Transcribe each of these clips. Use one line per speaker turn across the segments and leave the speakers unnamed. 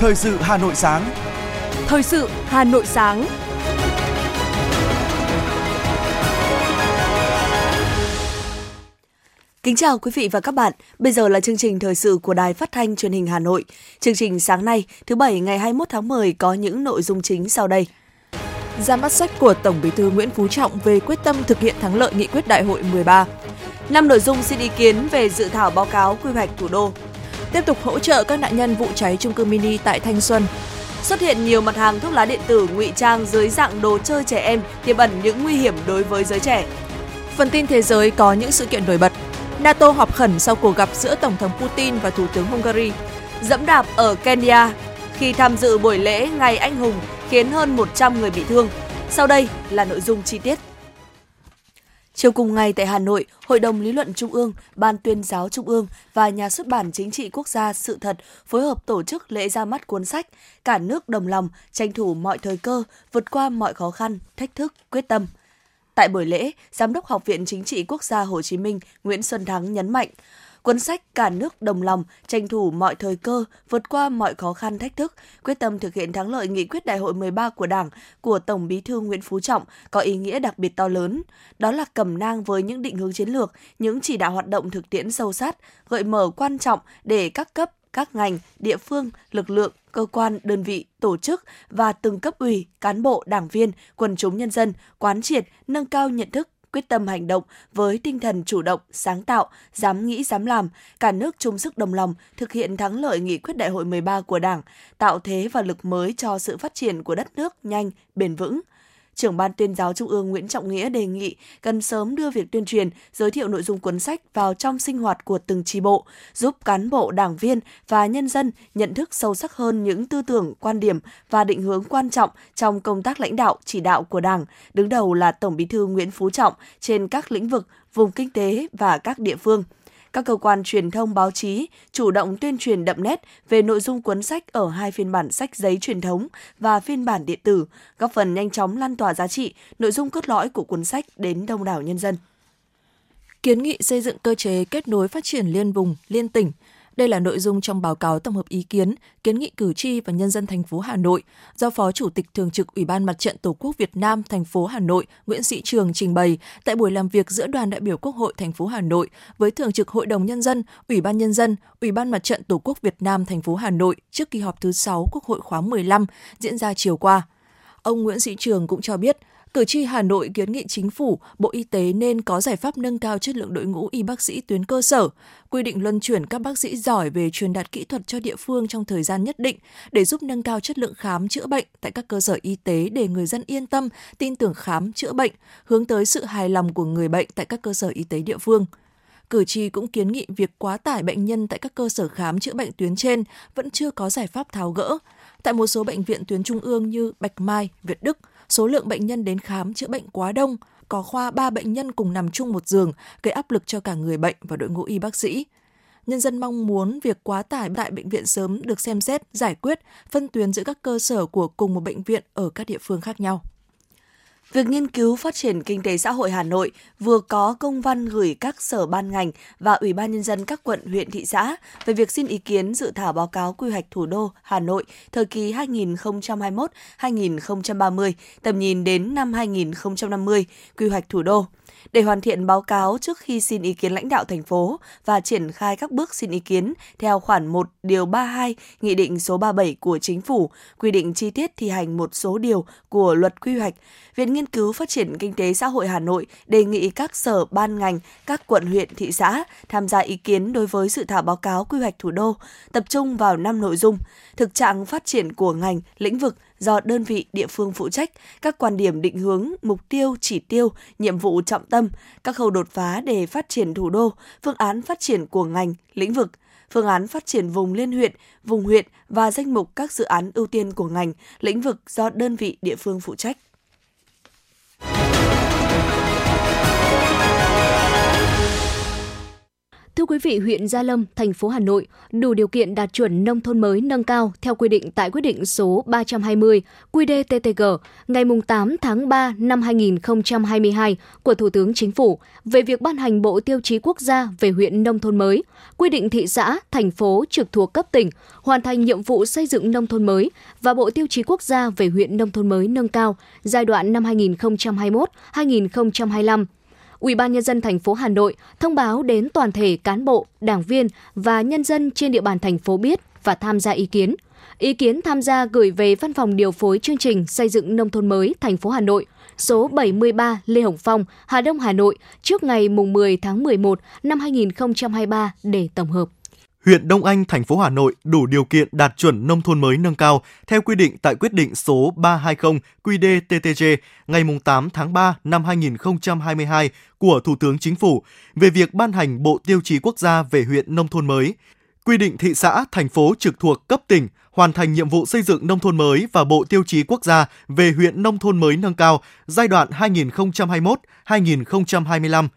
Thời sự Hà Nội sáng.
Thời sự Hà Nội sáng. Kính chào quý vị và các bạn. Bây giờ là chương trình thời sự của Đài Phát thanh Truyền hình Hà Nội. Chương trình sáng nay, thứ bảy ngày 21 tháng 10 có những nội dung chính sau đây.
Ra mắt sách của Tổng Bí thư Nguyễn Phú Trọng về quyết tâm thực hiện thắng lợi nghị quyết Đại hội 13.
Năm nội dung xin ý kiến về dự thảo báo cáo quy hoạch thủ đô.
Tiếp tục hỗ trợ các nạn nhân vụ cháy trung cư mini tại Thanh Xuân.
Xuất hiện nhiều mặt hàng thuốc lá điện tử ngụy trang dưới dạng đồ chơi trẻ em, tiềm ẩn những nguy hiểm đối với giới trẻ.
Phần tin thế giới có những sự kiện nổi bật. NATO họp khẩn sau cuộc gặp giữa Tổng thống Putin và Thủ tướng Hungary.
Dẫm đạp ở Kenya khi tham dự buổi lễ Ngày Anh Hùng khiến hơn 100 người bị thương. Sau đây là nội dung chi tiết. Chiều cùng ngày tại Hà Nội, Hội đồng Lý luận Trung ương, Ban tuyên giáo Trung ương và Nhà xuất bản Chính trị Quốc gia Sự thật phối hợp tổ chức lễ ra mắt cuốn sách Cả nước đồng lòng, tranh thủ mọi thời cơ, vượt qua mọi khó khăn, thách thức, quyết tâm. Tại buổi lễ, Giám đốc Học viện Chính trị Quốc gia Hồ Chí Minh Nguyễn Xuân Thắng nhấn mạnh, Cuốn sách Cả nước đồng lòng, tranh thủ mọi thời cơ, vượt qua mọi khó khăn thách thức, quyết tâm thực hiện thắng lợi nghị quyết đại hội 13 của Đảng của Tổng Bí thư Nguyễn Phú Trọng có ý nghĩa đặc biệt to lớn. Đó là cầm nang với những định hướng chiến lược, những chỉ đạo hoạt động thực tiễn sâu sát, gợi mở quan trọng để các cấp các ngành, địa phương, lực lượng, cơ quan, đơn vị, tổ chức và từng cấp ủy, cán bộ, đảng viên, quần chúng nhân dân quán triệt, nâng cao nhận thức, quyết tâm hành động với tinh thần chủ động, sáng tạo, dám nghĩ dám làm, cả nước chung sức đồng lòng thực hiện thắng lợi nghị quyết đại hội 13 của Đảng, tạo thế và lực mới cho sự phát triển của đất nước nhanh, bền vững trưởng ban tuyên giáo Trung ương Nguyễn Trọng Nghĩa đề nghị cần sớm đưa việc tuyên truyền, giới thiệu nội dung cuốn sách vào trong sinh hoạt của từng tri bộ, giúp cán bộ, đảng viên và nhân dân nhận thức sâu sắc hơn những tư tưởng, quan điểm và định hướng quan trọng trong công tác lãnh đạo, chỉ đạo của Đảng, đứng đầu là Tổng Bí thư Nguyễn Phú Trọng trên các lĩnh vực, vùng kinh tế và các địa phương – các cơ quan truyền thông báo chí chủ động tuyên truyền đậm nét về nội dung cuốn sách ở hai phiên bản sách giấy truyền thống và phiên bản điện tử, góp phần nhanh chóng lan tỏa giá trị, nội dung cốt lõi của cuốn sách đến đông đảo nhân dân.
Kiến nghị xây dựng cơ chế kết nối phát triển liên vùng, liên tỉnh, đây là nội dung trong báo cáo tổng hợp ý kiến, kiến nghị cử tri và nhân dân thành phố Hà Nội do Phó Chủ tịch Thường trực Ủy ban Mặt trận Tổ quốc Việt Nam thành phố Hà Nội Nguyễn Sĩ Trường trình bày tại buổi làm việc giữa đoàn đại biểu Quốc hội thành phố Hà Nội với Thường trực Hội đồng nhân dân, Ủy ban nhân dân, Ủy ban Mặt trận Tổ quốc Việt Nam thành phố Hà Nội trước kỳ họp thứ 6 Quốc hội khóa 15 diễn ra chiều qua. Ông Nguyễn Sĩ Trường cũng cho biết, Cử tri Hà Nội kiến nghị chính phủ, Bộ Y tế nên có giải pháp nâng cao chất lượng đội ngũ y bác sĩ tuyến cơ sở, quy định luân chuyển các bác sĩ giỏi về truyền đạt kỹ thuật cho địa phương trong thời gian nhất định để giúp nâng cao chất lượng khám chữa bệnh tại các cơ sở y tế để người dân yên tâm, tin tưởng khám chữa bệnh, hướng tới sự hài lòng của người bệnh tại các cơ sở y tế địa phương cử tri cũng kiến nghị việc quá tải bệnh nhân tại các cơ sở khám chữa bệnh tuyến trên vẫn chưa có giải pháp tháo gỡ. Tại một số bệnh viện tuyến trung ương như Bạch Mai, Việt Đức, số lượng bệnh nhân đến khám chữa bệnh quá đông, có khoa 3 bệnh nhân cùng nằm chung một giường, gây áp lực cho cả người bệnh và đội ngũ y bác sĩ. Nhân dân mong muốn việc quá tải tại bệnh viện sớm được xem xét, giải quyết, phân tuyến giữa các cơ sở của cùng một bệnh viện ở các địa phương khác nhau.
Việc nghiên cứu phát triển kinh tế xã hội Hà Nội vừa có công văn gửi các sở ban ngành và Ủy ban nhân dân các quận, huyện, thị xã về việc xin ý kiến dự thảo báo cáo quy hoạch thủ đô Hà Nội thời kỳ 2021-2030, tầm nhìn đến năm 2050, quy hoạch thủ đô để hoàn thiện báo cáo trước khi xin ý kiến lãnh đạo thành phố và triển khai các bước xin ý kiến theo khoản 1 điều 32 Nghị định số 37 của Chính phủ quy định chi tiết thi hành một số điều của luật quy hoạch. Viện Nghiên cứu Phát triển Kinh tế Xã hội Hà Nội đề nghị các sở ban ngành, các quận huyện, thị xã tham gia ý kiến đối với dự thảo báo cáo quy hoạch thủ đô, tập trung vào 5 nội dung: thực trạng phát triển của ngành, lĩnh vực, do đơn vị địa phương phụ trách, các quan điểm định hướng, mục tiêu, chỉ tiêu, nhiệm vụ trọng tâm, các khâu đột phá để phát triển thủ đô, phương án phát triển của ngành, lĩnh vực, phương án phát triển vùng liên huyện, vùng huyện và danh mục các dự án ưu tiên của ngành, lĩnh vực do đơn vị địa phương phụ trách.
Vị, huyện Gia Lâm, thành phố Hà Nội đủ điều kiện đạt chuẩn nông thôn mới nâng cao theo quy định tại quyết định số 320 QĐ-TTG ngày 8 tháng 3 năm 2022 của Thủ tướng Chính phủ về việc ban hành Bộ Tiêu chí Quốc gia về huyện nông thôn mới, quy định thị xã, thành phố trực thuộc cấp tỉnh hoàn thành nhiệm vụ xây dựng nông thôn mới và Bộ Tiêu chí Quốc gia về huyện nông thôn mới nâng cao giai đoạn năm 2021-2025 Ủy ban nhân dân thành phố Hà Nội thông báo đến toàn thể cán bộ, đảng viên và nhân dân trên địa bàn thành phố biết và tham gia ý kiến. Ý kiến tham gia gửi về Văn phòng điều phối chương trình xây dựng nông thôn mới thành phố Hà Nội, số 73 Lê Hồng Phong, Hà Đông, Hà Nội trước ngày 10 tháng 11 năm 2023 để tổng hợp
huyện Đông Anh, thành phố Hà Nội đủ điều kiện đạt chuẩn nông thôn mới nâng cao theo quy định tại quyết định số 320 QĐ-TTG ngày 8 tháng 3 năm 2022 của Thủ tướng Chính phủ về việc ban hành Bộ Tiêu chí Quốc gia về huyện nông thôn mới, quy định thị xã, thành phố trực thuộc cấp tỉnh hoàn thành nhiệm vụ xây dựng nông thôn mới và Bộ Tiêu chí Quốc gia về huyện nông thôn mới nâng cao giai đoạn 2021-2025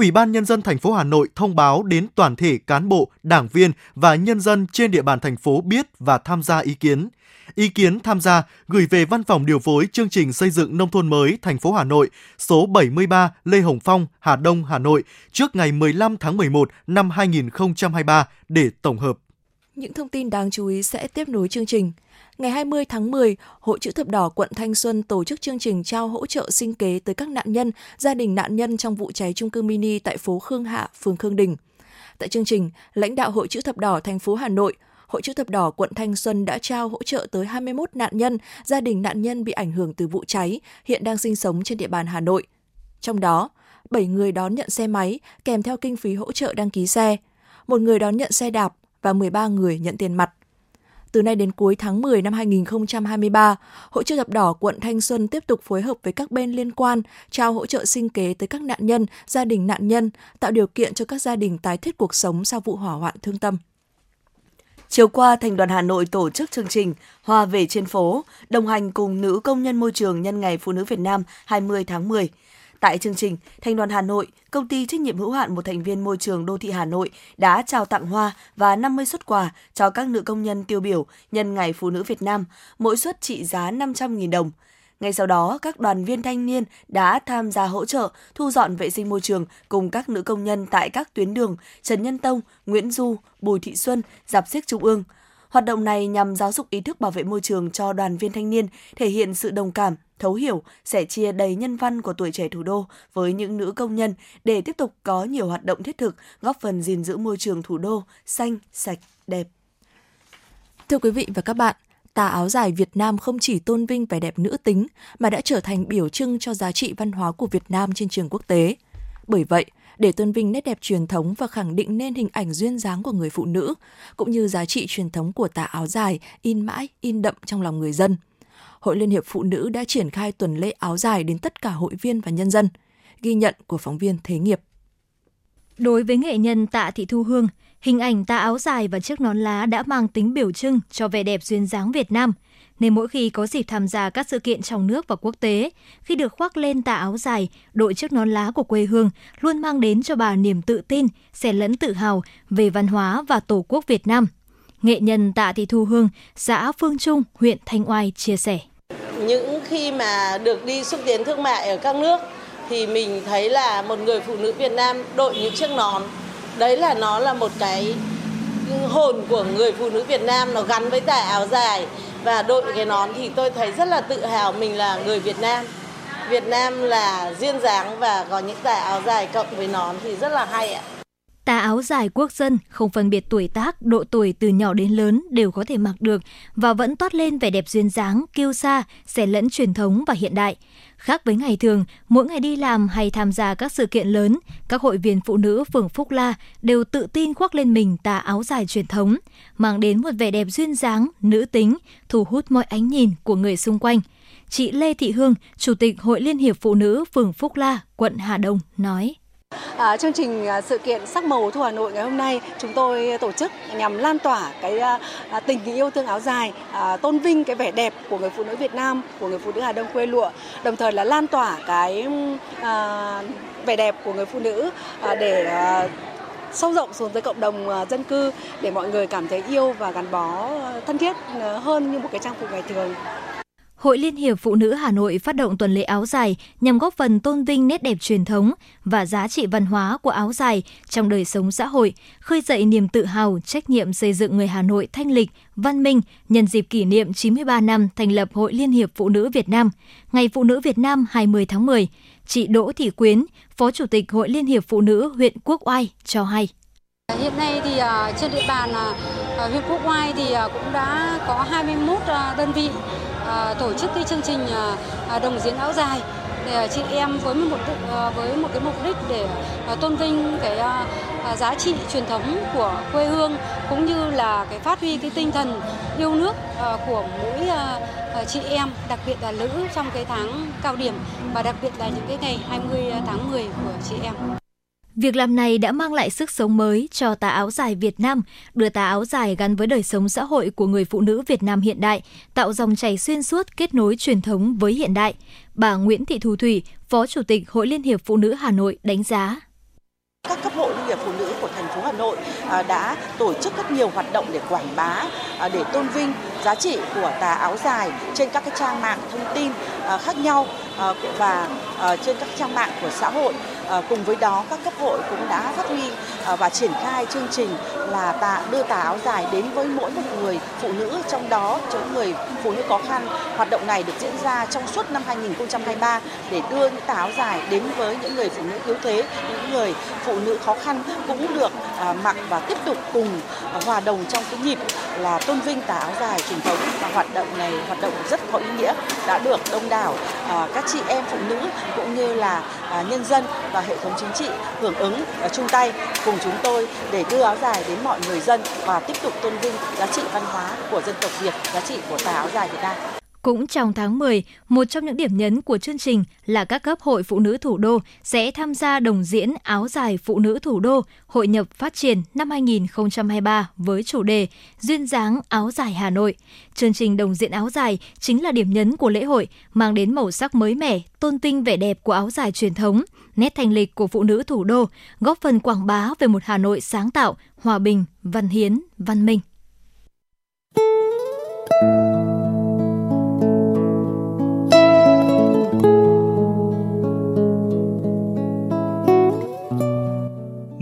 Ủy ban nhân dân thành phố Hà Nội thông báo đến toàn thể cán bộ, đảng viên và nhân dân trên địa bàn thành phố biết và tham gia ý kiến. Ý kiến tham gia gửi về Văn phòng điều phối chương trình xây dựng nông thôn mới thành phố Hà Nội số 73 Lê Hồng Phong, Hà Đông, Hà Nội trước ngày 15 tháng 11 năm 2023 để tổng hợp.
Những thông tin đáng chú ý sẽ tiếp nối chương trình. Ngày 20 tháng 10, Hội chữ thập đỏ quận Thanh Xuân tổ chức chương trình trao hỗ trợ sinh kế tới các nạn nhân, gia đình nạn nhân trong vụ cháy trung cư mini tại phố Khương Hạ, phường Khương Đình. Tại chương trình, lãnh đạo Hội chữ thập đỏ thành phố Hà Nội, Hội chữ thập đỏ quận Thanh Xuân đã trao hỗ trợ tới 21 nạn nhân, gia đình nạn nhân bị ảnh hưởng từ vụ cháy, hiện đang sinh sống trên địa bàn Hà Nội. Trong đó, 7 người đón nhận xe máy kèm theo kinh phí hỗ trợ đăng ký xe, một người đón nhận xe đạp và 13 người nhận tiền mặt. Từ nay đến cuối tháng 10 năm 2023, Hội chữ thập đỏ quận Thanh Xuân tiếp tục phối hợp với các bên liên quan trao hỗ trợ sinh kế tới các nạn nhân, gia đình nạn nhân, tạo điều kiện cho các gia đình tái thiết cuộc sống sau vụ hỏa hoạn thương tâm.
Chiều qua, Thành đoàn Hà Nội tổ chức chương trình Hoa về trên phố, đồng hành cùng nữ công nhân môi trường nhân ngày Phụ nữ Việt Nam 20 tháng 10. Tại chương trình, Thành đoàn Hà Nội, công ty trách nhiệm hữu hạn một thành viên môi trường đô thị Hà Nội đã trao tặng hoa và 50 xuất quà cho các nữ công nhân tiêu biểu nhân Ngày Phụ nữ Việt Nam, mỗi suất trị giá 500.000 đồng. Ngay sau đó, các đoàn viên thanh niên đã tham gia hỗ trợ thu dọn vệ sinh môi trường cùng các nữ công nhân tại các tuyến đường Trần Nhân Tông, Nguyễn Du, Bùi Thị Xuân, Giạp Xiếc Trung ương. Hoạt động này nhằm giáo dục ý thức bảo vệ môi trường cho đoàn viên thanh niên, thể hiện sự đồng cảm, thấu hiểu, sẻ chia đầy nhân văn của tuổi trẻ thủ đô với những nữ công nhân để tiếp tục có nhiều hoạt động thiết thực góp phần gìn giữ môi trường thủ đô xanh, sạch, đẹp.
Thưa quý vị và các bạn, tà áo dài Việt Nam không chỉ tôn vinh vẻ đẹp nữ tính mà đã trở thành biểu trưng cho giá trị văn hóa của Việt Nam trên trường quốc tế. Bởi vậy, để tôn vinh nét đẹp truyền thống và khẳng định nên hình ảnh duyên dáng của người phụ nữ, cũng như giá trị truyền thống của tà áo dài in mãi, in đậm trong lòng người dân – Hội Liên hiệp Phụ nữ đã triển khai tuần lễ áo dài đến tất cả hội viên và nhân dân. Ghi nhận của phóng viên Thế nghiệp.
Đối với nghệ nhân Tạ Thị Thu Hương, hình ảnh tà áo dài và chiếc nón lá đã mang tính biểu trưng cho vẻ đẹp duyên dáng Việt Nam. Nên mỗi khi có dịp tham gia các sự kiện trong nước và quốc tế, khi được khoác lên tà áo dài, đội chiếc nón lá của quê hương luôn mang đến cho bà niềm tự tin, xen lẫn tự hào về văn hóa và tổ quốc Việt Nam. Nghệ nhân Tạ Thị Thu Hương, xã Phương Trung, huyện Thanh Oai chia sẻ
những khi mà được đi xúc tiến thương mại ở các nước thì mình thấy là một người phụ nữ Việt Nam đội những chiếc nón đấy là nó là một cái hồn của người phụ nữ Việt Nam nó gắn với tà áo dài và đội cái nón thì tôi thấy rất là tự hào mình là người Việt Nam Việt Nam là duyên dáng và có những tà áo dài cộng với nón thì rất là hay ạ
Tà áo dài quốc dân không phân biệt tuổi tác, độ tuổi từ nhỏ đến lớn đều có thể mặc được và vẫn toát lên vẻ đẹp duyên dáng, kiêu sa, xẻ lẫn truyền thống và hiện đại. Khác với ngày thường, mỗi ngày đi làm hay tham gia các sự kiện lớn, các hội viên phụ nữ phường Phúc La đều tự tin khoác lên mình tà áo dài truyền thống, mang đến một vẻ đẹp duyên dáng, nữ tính, thu hút mọi ánh nhìn của người xung quanh. Chị Lê Thị Hương, Chủ tịch Hội Liên hiệp Phụ nữ phường Phúc La, quận Hà Đông nói.
À, chương trình à, sự kiện sắc màu thu Hà Nội ngày hôm nay chúng tôi tổ chức nhằm lan tỏa cái à, à, tình yêu thương áo dài, à, tôn vinh cái vẻ đẹp của người phụ nữ Việt Nam, của người phụ nữ Hà Đông quê lụa, đồng thời là lan tỏa cái à, vẻ đẹp của người phụ nữ à, để à, sâu rộng xuống tới cộng đồng à, dân cư để mọi người cảm thấy yêu và gắn bó thân thiết à, hơn như một cái trang phục ngày thường.
Hội Liên hiệp Phụ nữ Hà Nội phát động tuần lễ áo dài nhằm góp phần tôn vinh nét đẹp truyền thống và giá trị văn hóa của áo dài trong đời sống xã hội, khơi dậy niềm tự hào, trách nhiệm xây dựng người Hà Nội thanh lịch, văn minh nhân dịp kỷ niệm 93 năm thành lập Hội Liên hiệp Phụ nữ Việt Nam, Ngày Phụ nữ Việt Nam 20 tháng 10. Chị Đỗ Thị Quyến, Phó Chủ tịch Hội Liên hiệp Phụ nữ huyện Quốc Oai cho hay.
Hiện nay thì à, trên địa bàn à, huyện Quốc Oai thì à, cũng đã có 21 đơn vị À, tổ chức cái chương trình à, à, đồng diễn áo dài để chị em với một với một cái mục đích để tôn vinh cái giá trị truyền thống của quê hương cũng như là cái phát huy cái tinh thần yêu nước của mỗi chị em, đặc biệt là nữ trong cái tháng cao điểm và đặc biệt là những cái ngày 20 tháng 10 của chị em.
Việc làm này đã mang lại sức sống mới cho tà áo dài Việt Nam, đưa tà áo dài gắn với đời sống xã hội của người phụ nữ Việt Nam hiện đại, tạo dòng chảy xuyên suốt kết nối truyền thống với hiện đại. Bà Nguyễn Thị Thu Thủy, Phó Chủ tịch Hội Liên hiệp Phụ nữ Hà Nội đánh giá.
Các cấp hội liên hiệp phụ nữ của thành phố Hà Nội à, đã tổ chức rất nhiều hoạt động để quảng bá, à, để tôn vinh giá trị của tà áo dài trên các cái trang mạng thông tin à, khác nhau và trên các trang mạng của xã hội Ờ, cùng với đó các cấp hội cũng đã phát huy ờ, và triển khai chương trình là tạ đưa tà áo dài đến với mỗi một người phụ nữ trong đó cho người phụ nữ khó khăn. Hoạt động này được diễn ra trong suốt năm 2023 để đưa những tà áo dài đến với những người phụ nữ yếu thế, những người phụ nữ khó khăn cũng được À, mặc và tiếp tục cùng hòa đồng trong cái nhịp là tôn vinh tà áo dài truyền thống và hoạt động này hoạt động rất có ý nghĩa đã được đông đảo à, các chị em phụ nữ cũng như là à, nhân dân và và hệ thống chính trị hưởng ứng và chung tay cùng chúng tôi để đưa áo dài đến mọi người dân và tiếp tục tôn vinh giá trị văn hóa của dân tộc Việt, giá trị của tà áo dài Việt Nam.
Cũng trong tháng 10, một trong những điểm nhấn của chương trình là các cấp hội phụ nữ thủ đô sẽ tham gia đồng diễn áo dài phụ nữ thủ đô hội nhập phát triển năm 2023 với chủ đề Duyên dáng áo dài Hà Nội. Chương trình đồng diễn áo dài chính là điểm nhấn của lễ hội, mang đến màu sắc mới mẻ, tôn vinh vẻ đẹp của áo dài truyền thống, nét thanh lịch của phụ nữ thủ đô, góp phần quảng bá về một Hà Nội sáng tạo, hòa bình, văn hiến, văn minh.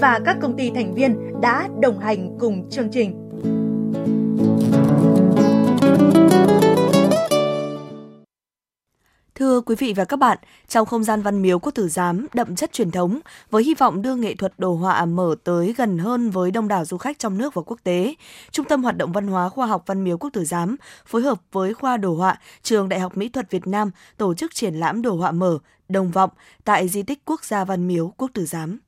và các công ty thành viên đã đồng hành cùng chương trình.
Thưa quý vị và các bạn, trong không gian văn miếu quốc tử giám đậm chất truyền thống, với hy vọng đưa nghệ thuật đồ họa mở tới gần hơn với đông đảo du khách trong nước và quốc tế, Trung tâm Hoạt động Văn hóa Khoa học Văn miếu quốc tử giám phối hợp với khoa đồ họa Trường Đại học Mỹ thuật Việt Nam tổ chức triển lãm đồ họa mở Đồng vọng tại di tích quốc gia Văn miếu quốc tử giám.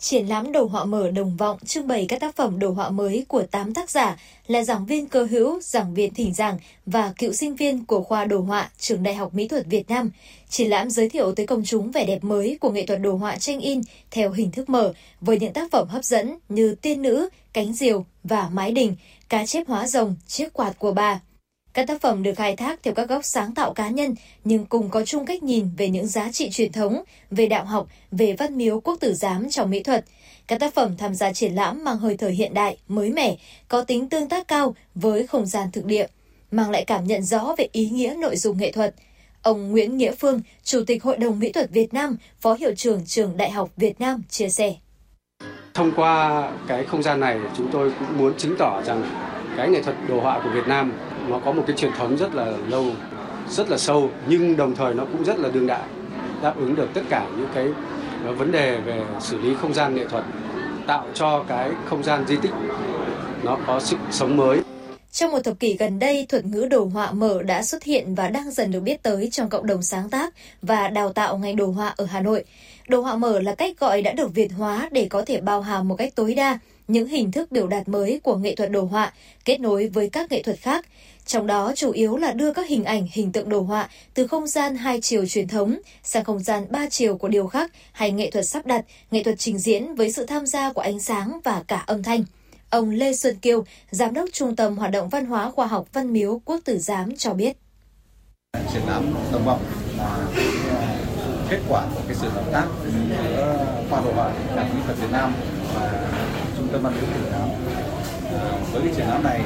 Triển lãm đồ họa mở đồng vọng trưng bày các tác phẩm đồ họa mới của 8 tác giả là giảng viên cơ hữu, giảng viên thỉnh giảng và cựu sinh viên của khoa đồ họa Trường Đại học Mỹ thuật Việt Nam. Triển lãm giới thiệu tới công chúng vẻ đẹp mới của nghệ thuật đồ họa tranh in theo hình thức mở với những tác phẩm hấp dẫn như Tiên nữ, Cánh diều và Mái đình, Cá chép hóa rồng, Chiếc quạt của bà. Các tác phẩm được khai thác theo các góc sáng tạo cá nhân nhưng cùng có chung cách nhìn về những giá trị truyền thống, về đạo học, về văn miếu quốc tử giám trong mỹ thuật. Các tác phẩm tham gia triển lãm mang hơi thở hiện đại, mới mẻ, có tính tương tác cao với không gian thực địa, mang lại cảm nhận rõ về ý nghĩa nội dung nghệ thuật. Ông Nguyễn Nghĩa Phương, Chủ tịch Hội đồng Mỹ thuật Việt Nam, Phó Hiệu trưởng Trường Đại học Việt Nam chia sẻ.
Thông qua cái không gian này, chúng tôi cũng muốn chứng tỏ rằng cái nghệ thuật đồ họa của Việt Nam nó có một cái truyền thống rất là lâu, rất là sâu nhưng đồng thời nó cũng rất là đương đại, đáp ứng được tất cả những cái ờ, vấn đề về xử lý không gian nghệ thuật, tạo cho cái không gian di tích nó có sự sống mới.
Trong một thập kỷ gần đây, thuật ngữ đồ họa mở đã xuất hiện và đang dần được biết tới trong cộng đồng sáng tác và đào tạo ngành đồ họa ở Hà Nội. Đồ họa mở là cách gọi đã được Việt hóa để có thể bao hàm một cách tối đa những hình thức biểu đạt mới của nghệ thuật đồ họa kết nối với các nghệ thuật khác. Trong đó chủ yếu là đưa các hình ảnh, hình tượng đồ họa từ không gian hai chiều truyền thống sang không gian ba chiều của điều khác hay nghệ thuật sắp đặt, nghệ thuật trình diễn với sự tham gia của ánh sáng và cả âm thanh. Ông Lê Xuân Kiêu, Giám đốc Trung tâm Hoạt động Văn hóa Khoa học Văn Miếu Quốc Tử Giám cho biết.
Triển lãm đồng vọng là kết quả của cái sự hợp tác giữa khoa đồ họa Đại mỹ thuật Việt Nam và tâm Văn miếu triển lãm. Với cái triển lãm này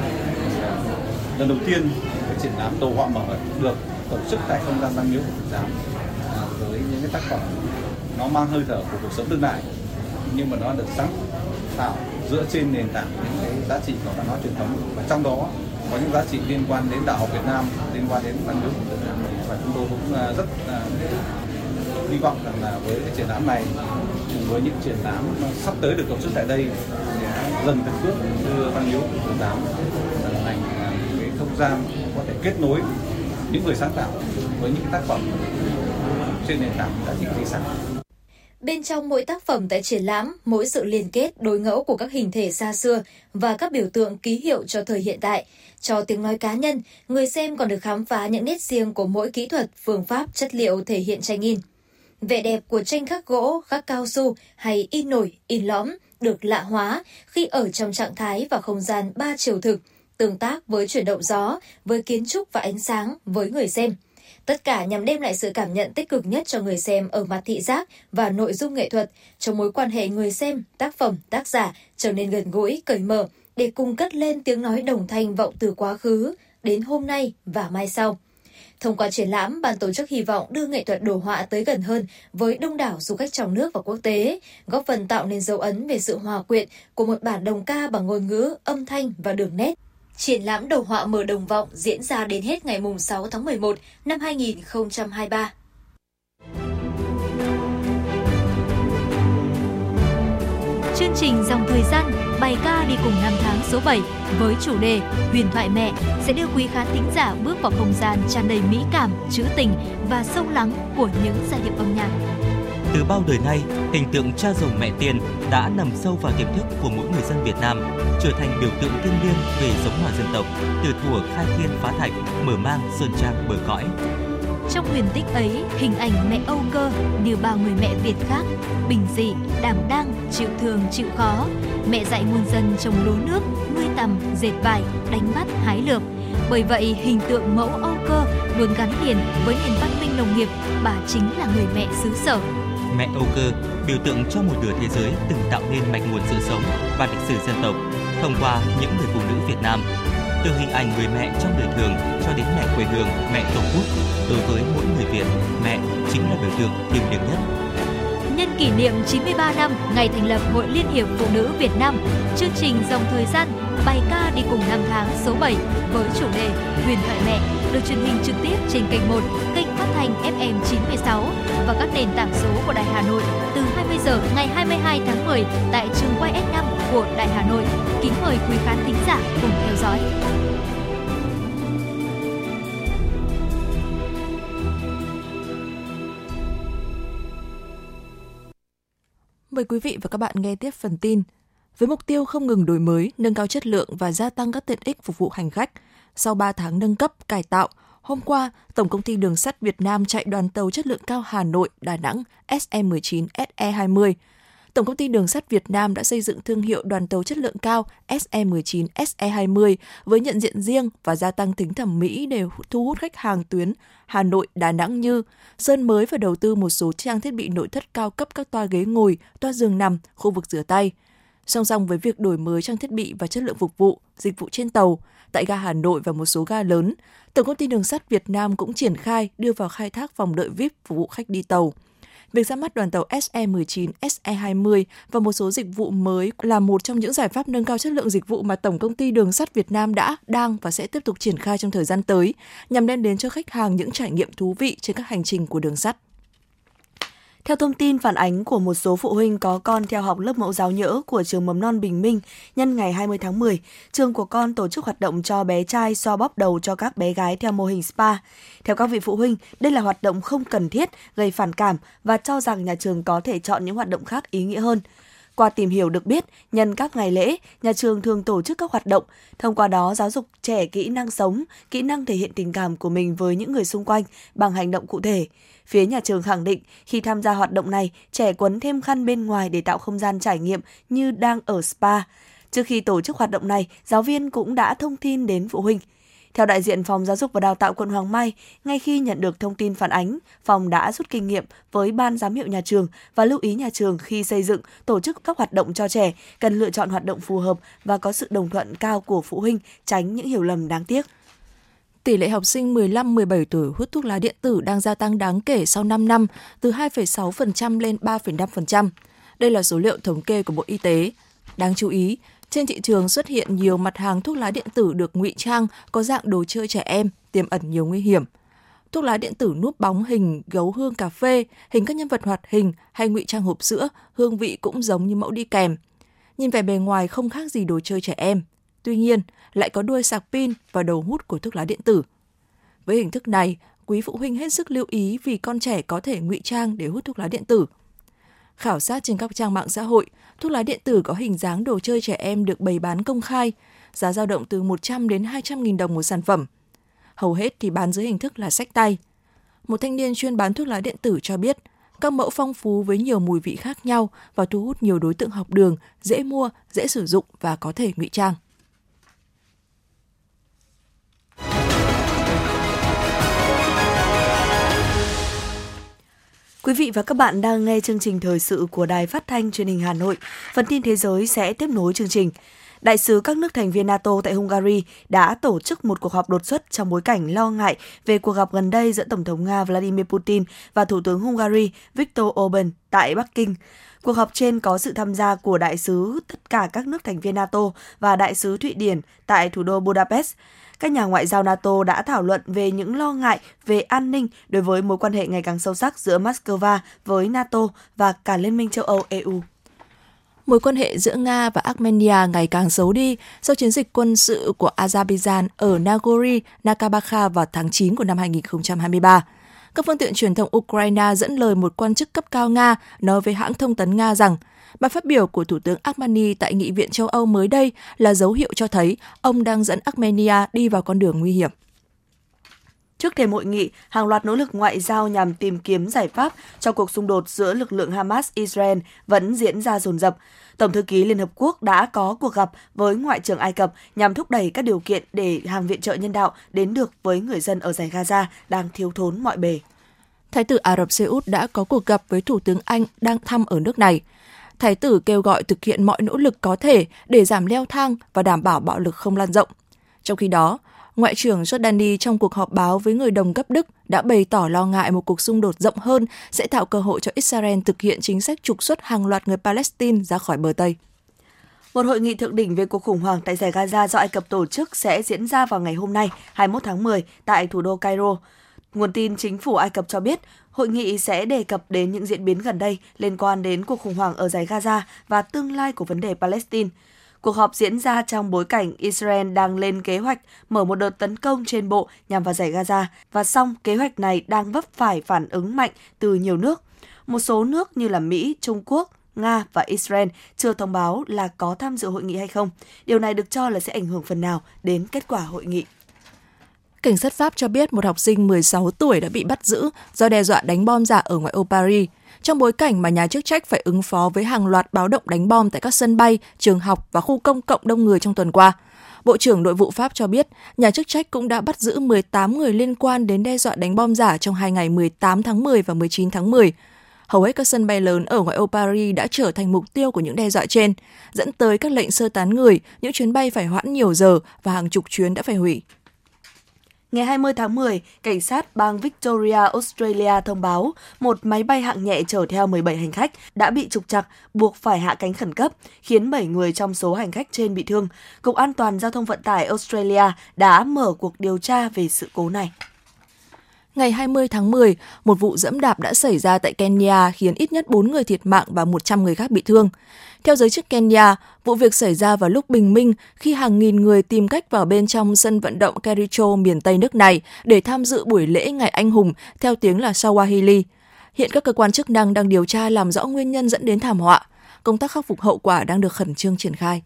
lần đầu tiên cái triển lãm đồ họa mở được tổ chức tại không gian Văn miếu của Tử Giám à, với những cái tác phẩm nó mang hơi thở của cuộc sống đương đại nhưng mà nó được sáng tạo dựa trên nền tảng những cái giá trị của văn hóa truyền thống. Và trong đó có những giá trị liên quan đến đạo học Việt Nam, liên quan đến văn miếu Việt Nam và chúng tôi cũng à, rất à, hy vọng rằng là với cái triển lãm này cùng với những triển lãm sắp tới được tổ chức tại đây dần từng bước đưa văn miếu Việt Nam trở thành cái không gian có thể kết nối những người sáng tạo với những tác phẩm trên nền tảng giá trị di sản.
Bên trong mỗi tác phẩm tại triển lãm, mỗi sự liên kết đối ngẫu của các hình thể xa xưa và các biểu tượng ký hiệu cho thời hiện tại, cho tiếng nói cá nhân, người xem còn được khám phá những nét riêng của mỗi kỹ thuật, phương pháp, chất liệu thể hiện tranh in. Vẻ đẹp của tranh khắc gỗ, khắc cao su hay in nổi, in lõm được lạ hóa khi ở trong trạng thái và không gian ba chiều thực, tương tác với chuyển động gió, với kiến trúc và ánh sáng với người xem. Tất cả nhằm đem lại sự cảm nhận tích cực nhất cho người xem ở mặt thị giác và nội dung nghệ thuật, trong mối quan hệ người xem, tác phẩm, tác giả trở nên gần gũi, cởi mở, để cùng cất lên tiếng nói đồng thanh vọng từ quá khứ đến hôm nay và mai sau. Thông qua triển lãm, ban tổ chức hy vọng đưa nghệ thuật đồ họa tới gần hơn với đông đảo du khách trong nước và quốc tế, góp phần tạo nên dấu ấn về sự hòa quyện của một bản đồng ca bằng ngôn ngữ, âm thanh và đường nét Triển lãm đồ họa mở đồng vọng diễn ra đến hết ngày 6 tháng 11 năm 2023. Chương trình Dòng Thời gian bài ca đi cùng năm tháng số 7 với chủ đề Huyền thoại mẹ sẽ đưa quý khán thính giả bước vào không gian tràn đầy mỹ cảm, trữ tình và sâu lắng của những giai điệu âm nhạc.
Từ bao đời nay, hình tượng cha rồng mẹ tiền đã nằm sâu vào tiềm thức của mỗi người dân Việt Nam, trở thành biểu tượng thiêng liêng về giống hòa dân tộc, từ thuở khai thiên phá thạch, mở mang sơn trang bờ cõi.
Trong huyền tích ấy, hình ảnh mẹ Âu Cơ như bao người mẹ Việt khác, bình dị, đảm đang, chịu thường, chịu khó. Mẹ dạy muôn dân trồng lúa nước, nuôi tầm, dệt vải, đánh bắt, hái lượm. Bởi vậy, hình tượng mẫu Âu Cơ luôn gắn liền với nền văn minh nông nghiệp, bà chính là người mẹ xứ sở
mẹ Âu Cơ, biểu tượng cho một nửa thế giới từng tạo nên mạch nguồn sự sống và lịch sử dân tộc thông qua những người phụ nữ Việt Nam. Từ hình ảnh người mẹ trong đời thường cho đến mẹ quê hương, mẹ tổ quốc, đối với mỗi người Việt, mẹ chính là biểu tượng thiêng liêng nhất.
Nhân kỷ niệm 93 năm ngày thành lập Hội Liên hiệp Phụ nữ Việt Nam, chương trình dòng thời gian bài ca đi cùng năm tháng số 7 với chủ đề Huyền thoại mẹ được truyền hình trực tiếp trên kênh 1, kênh thanh FM 96 và các nền tảng số của Đài Hà Nội từ 20 giờ ngày 22 tháng 10 tại trường quay S5 của Đài Hà Nội. Kính mời quý khán thính giả cùng theo dõi.
Mời quý vị và các bạn nghe tiếp phần tin. Với mục tiêu không ngừng đổi mới, nâng cao chất lượng và gia tăng các tiện ích phục vụ hành khách, sau 3 tháng nâng cấp, cải tạo, hôm qua, Tổng công ty Đường sắt Việt Nam chạy đoàn tàu chất lượng cao Hà Nội, Đà Nẵng SE19 SE20. Tổng công ty Đường sắt Việt Nam đã xây dựng thương hiệu đoàn tàu chất lượng cao SE19 SE20 với nhận diện riêng và gia tăng tính thẩm mỹ để thu hút khách hàng tuyến Hà Nội, Đà Nẵng như sơn mới và đầu tư một số trang thiết bị nội thất cao cấp các toa ghế ngồi, toa giường nằm, khu vực rửa tay. Song song với việc đổi mới trang thiết bị và chất lượng phục vụ, dịch vụ trên tàu, tại ga Hà Nội và một số ga lớn, Tổng công ty Đường sắt Việt Nam cũng triển khai đưa vào khai thác phòng đợi VIP phục vụ khách đi tàu. Việc ra mắt đoàn tàu SE19, SE20 và một số dịch vụ mới là một trong những giải pháp nâng cao chất lượng dịch vụ mà Tổng công ty Đường sắt Việt Nam đã, đang và sẽ tiếp tục triển khai trong thời gian tới, nhằm đem đến cho khách hàng những trải nghiệm thú vị trên các hành trình của đường sắt.
Theo thông tin phản ánh của một số phụ huynh có con theo học lớp mẫu giáo nhỡ của trường mầm non Bình Minh, nhân ngày 20 tháng 10, trường của con tổ chức hoạt động cho bé trai xoa bóp đầu cho các bé gái theo mô hình spa. Theo các vị phụ huynh, đây là hoạt động không cần thiết, gây phản cảm và cho rằng nhà trường có thể chọn những hoạt động khác ý nghĩa hơn. Qua tìm hiểu được biết, nhân các ngày lễ, nhà trường thường tổ chức các hoạt động, thông qua đó giáo dục trẻ kỹ năng sống, kỹ năng thể hiện tình cảm của mình với những người xung quanh bằng hành động cụ thể. Phía nhà trường khẳng định khi tham gia hoạt động này, trẻ quấn thêm khăn bên ngoài để tạo không gian trải nghiệm như đang ở spa. Trước khi tổ chức hoạt động này, giáo viên cũng đã thông tin đến phụ huynh. Theo đại diện Phòng Giáo dục và Đào tạo quận Hoàng Mai, ngay khi nhận được thông tin phản ánh, phòng đã rút kinh nghiệm với ban giám hiệu nhà trường và lưu ý nhà trường khi xây dựng, tổ chức các hoạt động cho trẻ cần lựa chọn hoạt động phù hợp và có sự đồng thuận cao của phụ huynh, tránh những hiểu lầm đáng tiếc.
Tỷ lệ học sinh 15-17 tuổi hút thuốc lá điện tử đang gia tăng đáng kể sau 5 năm, từ 2,6% lên 3,5%. Đây là số liệu thống kê của Bộ Y tế. Đáng chú ý, trên thị trường xuất hiện nhiều mặt hàng thuốc lá điện tử được ngụy trang có dạng đồ chơi trẻ em, tiềm ẩn nhiều nguy hiểm. Thuốc lá điện tử núp bóng hình gấu hương cà phê, hình các nhân vật hoạt hình hay ngụy trang hộp sữa, hương vị cũng giống như mẫu đi kèm. Nhìn vẻ bề ngoài không khác gì đồ chơi trẻ em, tuy nhiên lại có đuôi sạc pin và đầu hút của thuốc lá điện tử. Với hình thức này, quý phụ huynh hết sức lưu ý vì con trẻ có thể ngụy trang để hút thuốc lá điện tử. Khảo sát trên các trang mạng xã hội, thuốc lá điện tử có hình dáng đồ chơi trẻ em được bày bán công khai, giá dao động từ 100 đến 200 nghìn đồng một sản phẩm. Hầu hết thì bán dưới hình thức là sách tay. Một thanh niên chuyên bán thuốc lá điện tử cho biết, các mẫu phong phú với nhiều mùi vị khác nhau và thu hút nhiều đối tượng học đường, dễ mua, dễ sử dụng và có thể ngụy trang.
Quý vị và các bạn đang nghe chương trình thời sự của Đài Phát thanh Truyền hình Hà Nội. Phần tin thế giới sẽ tiếp nối chương trình. Đại sứ các nước thành viên NATO tại Hungary đã tổ chức một cuộc họp đột xuất trong bối cảnh lo ngại về cuộc gặp gần đây giữa Tổng thống Nga Vladimir Putin và Thủ tướng Hungary Viktor Orbán tại Bắc Kinh. Cuộc họp trên có sự tham gia của đại sứ tất cả các nước thành viên NATO và đại sứ Thụy Điển tại thủ đô Budapest các nhà ngoại giao NATO đã thảo luận về những lo ngại về an ninh đối với mối quan hệ ngày càng sâu sắc giữa Moscow với NATO và cả Liên minh châu Âu EU.
Mối quan hệ giữa Nga và Armenia ngày càng xấu đi sau chiến dịch quân sự của Azerbaijan ở Nagorno-Karabakh vào tháng 9 của năm 2023. Các phương tiện truyền thông Ukraine dẫn lời một quan chức cấp cao Nga nói với hãng thông tấn Nga rằng Bài phát biểu của Thủ tướng Armani tại Nghị viện châu Âu mới đây là dấu hiệu cho thấy ông đang dẫn Armenia đi vào con đường nguy hiểm.
Trước thềm hội nghị, hàng loạt nỗ lực ngoại giao nhằm tìm kiếm giải pháp cho cuộc xung đột giữa lực lượng Hamas-Israel vẫn diễn ra dồn dập. Tổng thư ký Liên Hợp Quốc đã có cuộc gặp với Ngoại trưởng Ai Cập nhằm thúc đẩy các điều kiện để hàng viện trợ nhân đạo đến được với người dân ở giải Gaza đang thiếu thốn mọi bề.
Thái tử Ả Rập Xê Út đã có cuộc gặp với Thủ tướng Anh đang thăm ở nước này. Thái tử kêu gọi thực hiện mọi nỗ lực có thể để giảm leo thang và đảm bảo bạo lực không lan rộng. Trong khi đó, Ngoại trưởng Jordani trong cuộc họp báo với người đồng cấp Đức đã bày tỏ lo ngại một cuộc xung đột rộng hơn sẽ tạo cơ hội cho Israel thực hiện chính sách trục xuất hàng loạt người Palestine ra khỏi bờ Tây.
Một hội nghị thượng đỉnh về cuộc khủng hoảng tại giải Gaza do Ai Cập tổ chức sẽ diễn ra vào ngày hôm nay, 21 tháng 10, tại thủ đô Cairo. Nguồn tin chính phủ Ai Cập cho biết, hội nghị sẽ đề cập đến những diễn biến gần đây liên quan đến cuộc khủng hoảng ở giải Gaza và tương lai của vấn đề Palestine. Cuộc họp diễn ra trong bối cảnh Israel đang lên kế hoạch mở một đợt tấn công trên bộ nhằm vào giải Gaza và song kế hoạch này đang vấp phải phản ứng mạnh từ nhiều nước. Một số nước như là Mỹ, Trung Quốc, Nga và Israel chưa thông báo là có tham dự hội nghị hay không. Điều này được cho là sẽ ảnh hưởng phần nào đến kết quả hội nghị.
Cảnh sát Pháp cho biết một học sinh 16 tuổi đã bị bắt giữ do đe dọa đánh bom giả ở ngoại ô Paris, trong bối cảnh mà nhà chức trách phải ứng phó với hàng loạt báo động đánh bom tại các sân bay, trường học và khu công cộng đông người trong tuần qua. Bộ trưởng Nội vụ Pháp cho biết, nhà chức trách cũng đã bắt giữ 18 người liên quan đến đe dọa đánh bom giả trong hai ngày 18 tháng 10 và 19 tháng 10. Hầu hết các sân bay lớn ở ngoại ô Paris đã trở thành mục tiêu của những đe dọa trên, dẫn tới các lệnh sơ tán người, những chuyến bay phải hoãn nhiều giờ và hàng chục chuyến đã phải hủy.
Ngày 20 tháng 10, cảnh sát bang Victoria, Australia thông báo một máy bay hạng nhẹ chở theo 17 hành khách đã bị trục trặc, buộc phải hạ cánh khẩn cấp, khiến 7 người trong số hành khách trên bị thương. Cục An toàn Giao thông Vận tải Australia đã mở cuộc điều tra về sự cố này.
Ngày 20 tháng 10, một vụ dẫm đạp đã xảy ra tại Kenya khiến ít nhất 4 người thiệt mạng và 100 người khác bị thương. Theo giới chức Kenya, vụ việc xảy ra vào lúc bình minh khi hàng nghìn người tìm cách vào bên trong sân vận động Kericho miền Tây nước này để tham dự buổi lễ Ngày Anh Hùng, theo tiếng là Swahili. Hiện các cơ quan chức năng đang điều tra làm rõ nguyên nhân dẫn đến thảm họa. Công tác khắc phục hậu quả đang được khẩn trương triển khai.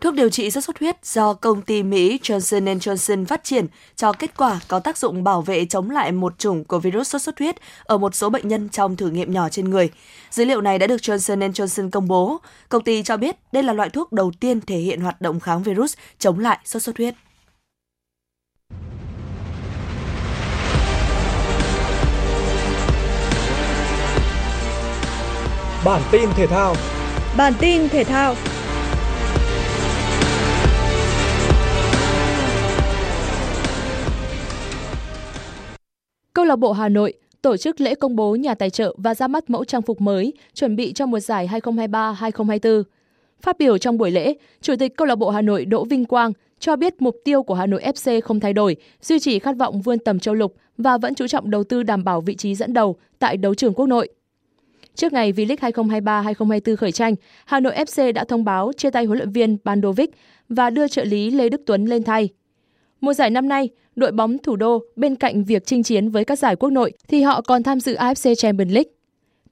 Thuốc điều trị sốt xuất huyết do công ty Mỹ Johnson Johnson phát triển cho kết quả có tác dụng bảo vệ chống lại một chủng của virus sốt xuất huyết ở một số bệnh nhân trong thử nghiệm nhỏ trên người. Dữ liệu này đã được Johnson Johnson công bố. Công ty cho biết đây là loại thuốc đầu tiên thể hiện hoạt động kháng virus chống lại sốt xuất huyết.
Bản tin thể thao
Bản tin thể thao
Câu lạc bộ Hà Nội tổ chức lễ công bố nhà tài trợ và ra mắt mẫu trang phục mới chuẩn bị cho mùa giải 2023-2024. Phát biểu trong buổi lễ, Chủ tịch câu lạc bộ Hà Nội Đỗ Vinh Quang cho biết mục tiêu của Hà Nội FC không thay đổi, duy trì khát vọng vươn tầm châu lục và vẫn chú trọng đầu tư đảm bảo vị trí dẫn đầu tại đấu trường quốc nội. Trước ngày V-League 2023-2024 khởi tranh, Hà Nội FC đã thông báo chia tay huấn luyện viên Bandovic và đưa trợ lý Lê Đức Tuấn lên thay. Mùa giải năm nay, đội bóng thủ đô bên cạnh việc chinh chiến với các giải quốc nội thì họ còn tham dự AFC Champions League.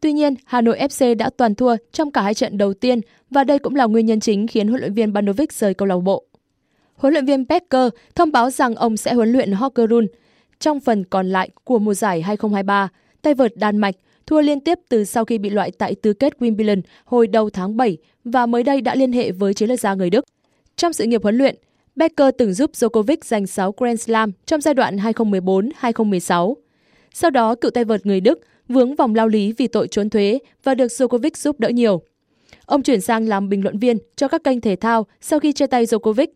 Tuy nhiên, Hà Nội FC đã toàn thua trong cả hai trận đầu tiên và đây cũng là nguyên nhân chính khiến huấn luyện viên Banovic rời câu lạc bộ. Huấn luyện viên Becker thông báo rằng ông sẽ huấn luyện Hockerun trong phần còn lại của mùa giải 2023. Tay vợt Đan Mạch thua liên tiếp từ sau khi bị loại tại tứ kết Wimbledon hồi đầu tháng 7 và mới đây đã liên hệ với chiến lược gia người Đức. Trong sự nghiệp huấn luyện, Becker từng giúp Djokovic giành 6 Grand Slam trong giai đoạn 2014-2016. Sau đó, cựu tay vợt người Đức vướng vòng lao lý vì tội trốn thuế và được Djokovic giúp đỡ nhiều. Ông chuyển sang làm bình luận viên cho các kênh thể thao sau khi chia tay Djokovic.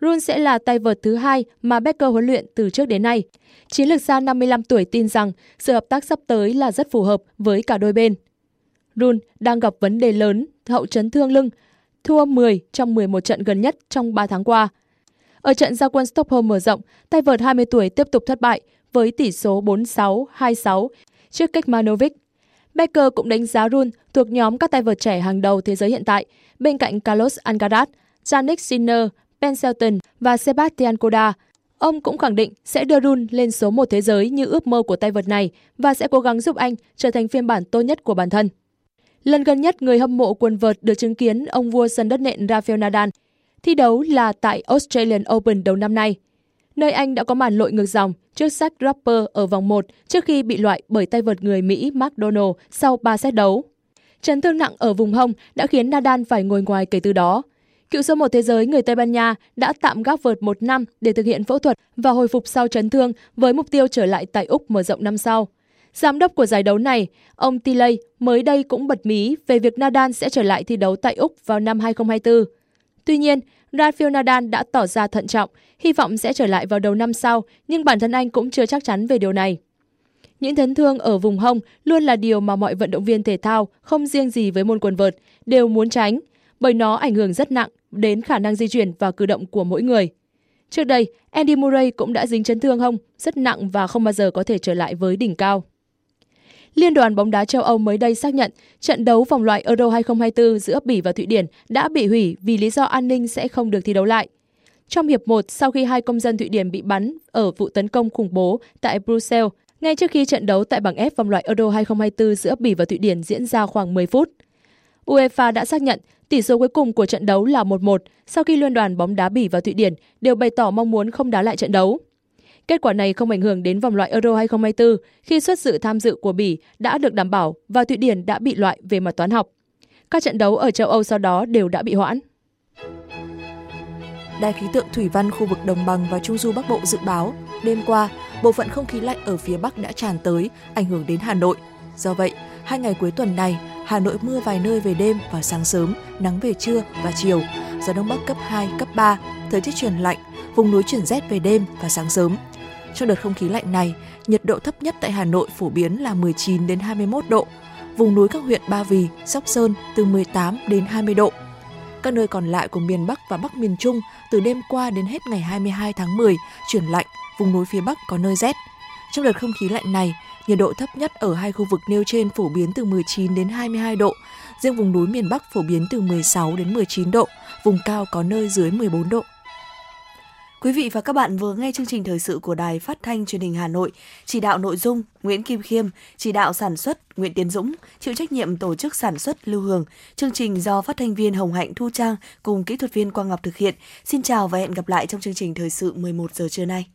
Run sẽ là tay vợt thứ hai mà Becker huấn luyện từ trước đến nay. Chiến lược gia 55 tuổi tin rằng sự hợp tác sắp tới là rất phù hợp với cả đôi bên. Run đang gặp vấn đề lớn hậu chấn thương lưng thua 10 trong 11 trận gần nhất trong 3 tháng qua. Ở trận giao quân Stockholm mở rộng, tay vợt 20 tuổi tiếp tục thất bại với tỷ số 4-6-2-6 trước Kekmanovic. Becker cũng đánh giá Run thuộc nhóm các tay vợt trẻ hàng đầu thế giới hiện tại, bên cạnh Carlos Alcaraz, Yannick Sinner, Ben Shelton và Sebastian Koda. Ông cũng khẳng định sẽ đưa Run lên số một thế giới như ước mơ của tay vợt này và sẽ cố gắng giúp anh trở thành phiên bản tốt nhất của bản thân. Lần gần nhất người hâm mộ quần vợt được chứng kiến ông vua sân đất nện Rafael Nadal thi đấu là tại Australian Open đầu năm nay, nơi anh đã có màn lội ngược dòng trước Zach Draper ở vòng 1 trước khi bị loại bởi tay vợt người Mỹ McDonald sau 3 set đấu. Chấn thương nặng ở vùng hông đã khiến Nadal phải ngồi ngoài kể từ đó. Cựu số 1 thế giới người Tây Ban Nha đã tạm gác vợt một năm để thực hiện phẫu thuật và hồi phục sau chấn thương với mục tiêu trở lại tại Úc mở rộng năm sau. Giám đốc của giải đấu này, ông Tilley mới đây cũng bật mí về việc Nadal sẽ trở lại thi đấu tại Úc vào năm 2024. Tuy nhiên, Rafael Nadal đã tỏ ra thận trọng, hy vọng sẽ trở lại vào đầu năm sau, nhưng bản thân anh cũng chưa chắc chắn về điều này. Những chấn thương ở vùng hông luôn là điều mà mọi vận động viên thể thao, không riêng gì với môn quần vợt, đều muốn tránh, bởi nó ảnh hưởng rất nặng đến khả năng di chuyển và cử động của mỗi người. Trước đây, Andy Murray cũng đã dính chấn thương hông rất nặng và không bao giờ có thể trở lại với đỉnh cao. Liên đoàn bóng đá châu Âu mới đây xác nhận trận đấu vòng loại Euro 2024 giữa Bỉ và Thụy Điển đã bị hủy vì lý do an ninh sẽ không được thi đấu lại. Trong hiệp 1, sau khi hai công dân Thụy Điển bị bắn ở vụ tấn công khủng bố tại Brussels, ngay trước khi trận đấu tại bảng F vòng loại Euro 2024 giữa Bỉ và Thụy Điển diễn ra khoảng 10 phút. UEFA đã xác nhận tỷ số cuối cùng của trận đấu là 1-1 sau khi liên đoàn bóng đá Bỉ và Thụy Điển đều bày tỏ mong muốn không đá lại trận đấu. Kết quả này không ảnh hưởng đến vòng loại Euro 2024 khi xuất sự tham dự của Bỉ đã được đảm bảo và Thụy Điển đã bị loại về mặt toán học. Các trận đấu ở châu Âu sau đó đều đã bị hoãn.
Đài khí tượng thủy văn khu vực đồng bằng và trung du Bắc Bộ dự báo, đêm qua, bộ phận không khí lạnh ở phía Bắc đã tràn tới, ảnh hưởng đến Hà Nội. Do vậy, hai ngày cuối tuần này, Hà Nội mưa vài nơi về đêm và sáng sớm, nắng về trưa và chiều, gió đông bắc cấp 2, cấp 3, thời tiết chuyển lạnh, vùng núi chuyển rét về đêm và sáng sớm. Trong đợt không khí lạnh này, nhiệt độ thấp nhất tại Hà Nội phổ biến là 19 đến 21 độ. Vùng núi các huyện Ba Vì, Sóc Sơn từ 18 đến 20 độ. Các nơi còn lại của miền Bắc và Bắc miền Trung từ đêm qua đến hết ngày 22 tháng 10 chuyển lạnh, vùng núi phía Bắc có nơi rét. Trong đợt không khí lạnh này, nhiệt độ thấp nhất ở hai khu vực nêu trên phổ biến từ 19 đến 22 độ, riêng vùng núi miền Bắc phổ biến từ 16 đến 19 độ, vùng cao có nơi dưới 14 độ.
Quý vị và các bạn vừa nghe chương trình thời sự của Đài Phát thanh Truyền hình Hà Nội, chỉ đạo nội dung Nguyễn Kim Khiêm, chỉ đạo sản xuất Nguyễn Tiến Dũng, chịu trách nhiệm tổ chức sản xuất Lưu Hương. Chương trình do phát thanh viên Hồng Hạnh Thu Trang cùng kỹ thuật viên Quang Ngọc thực hiện. Xin chào và hẹn gặp lại trong chương trình thời sự 11 giờ trưa nay.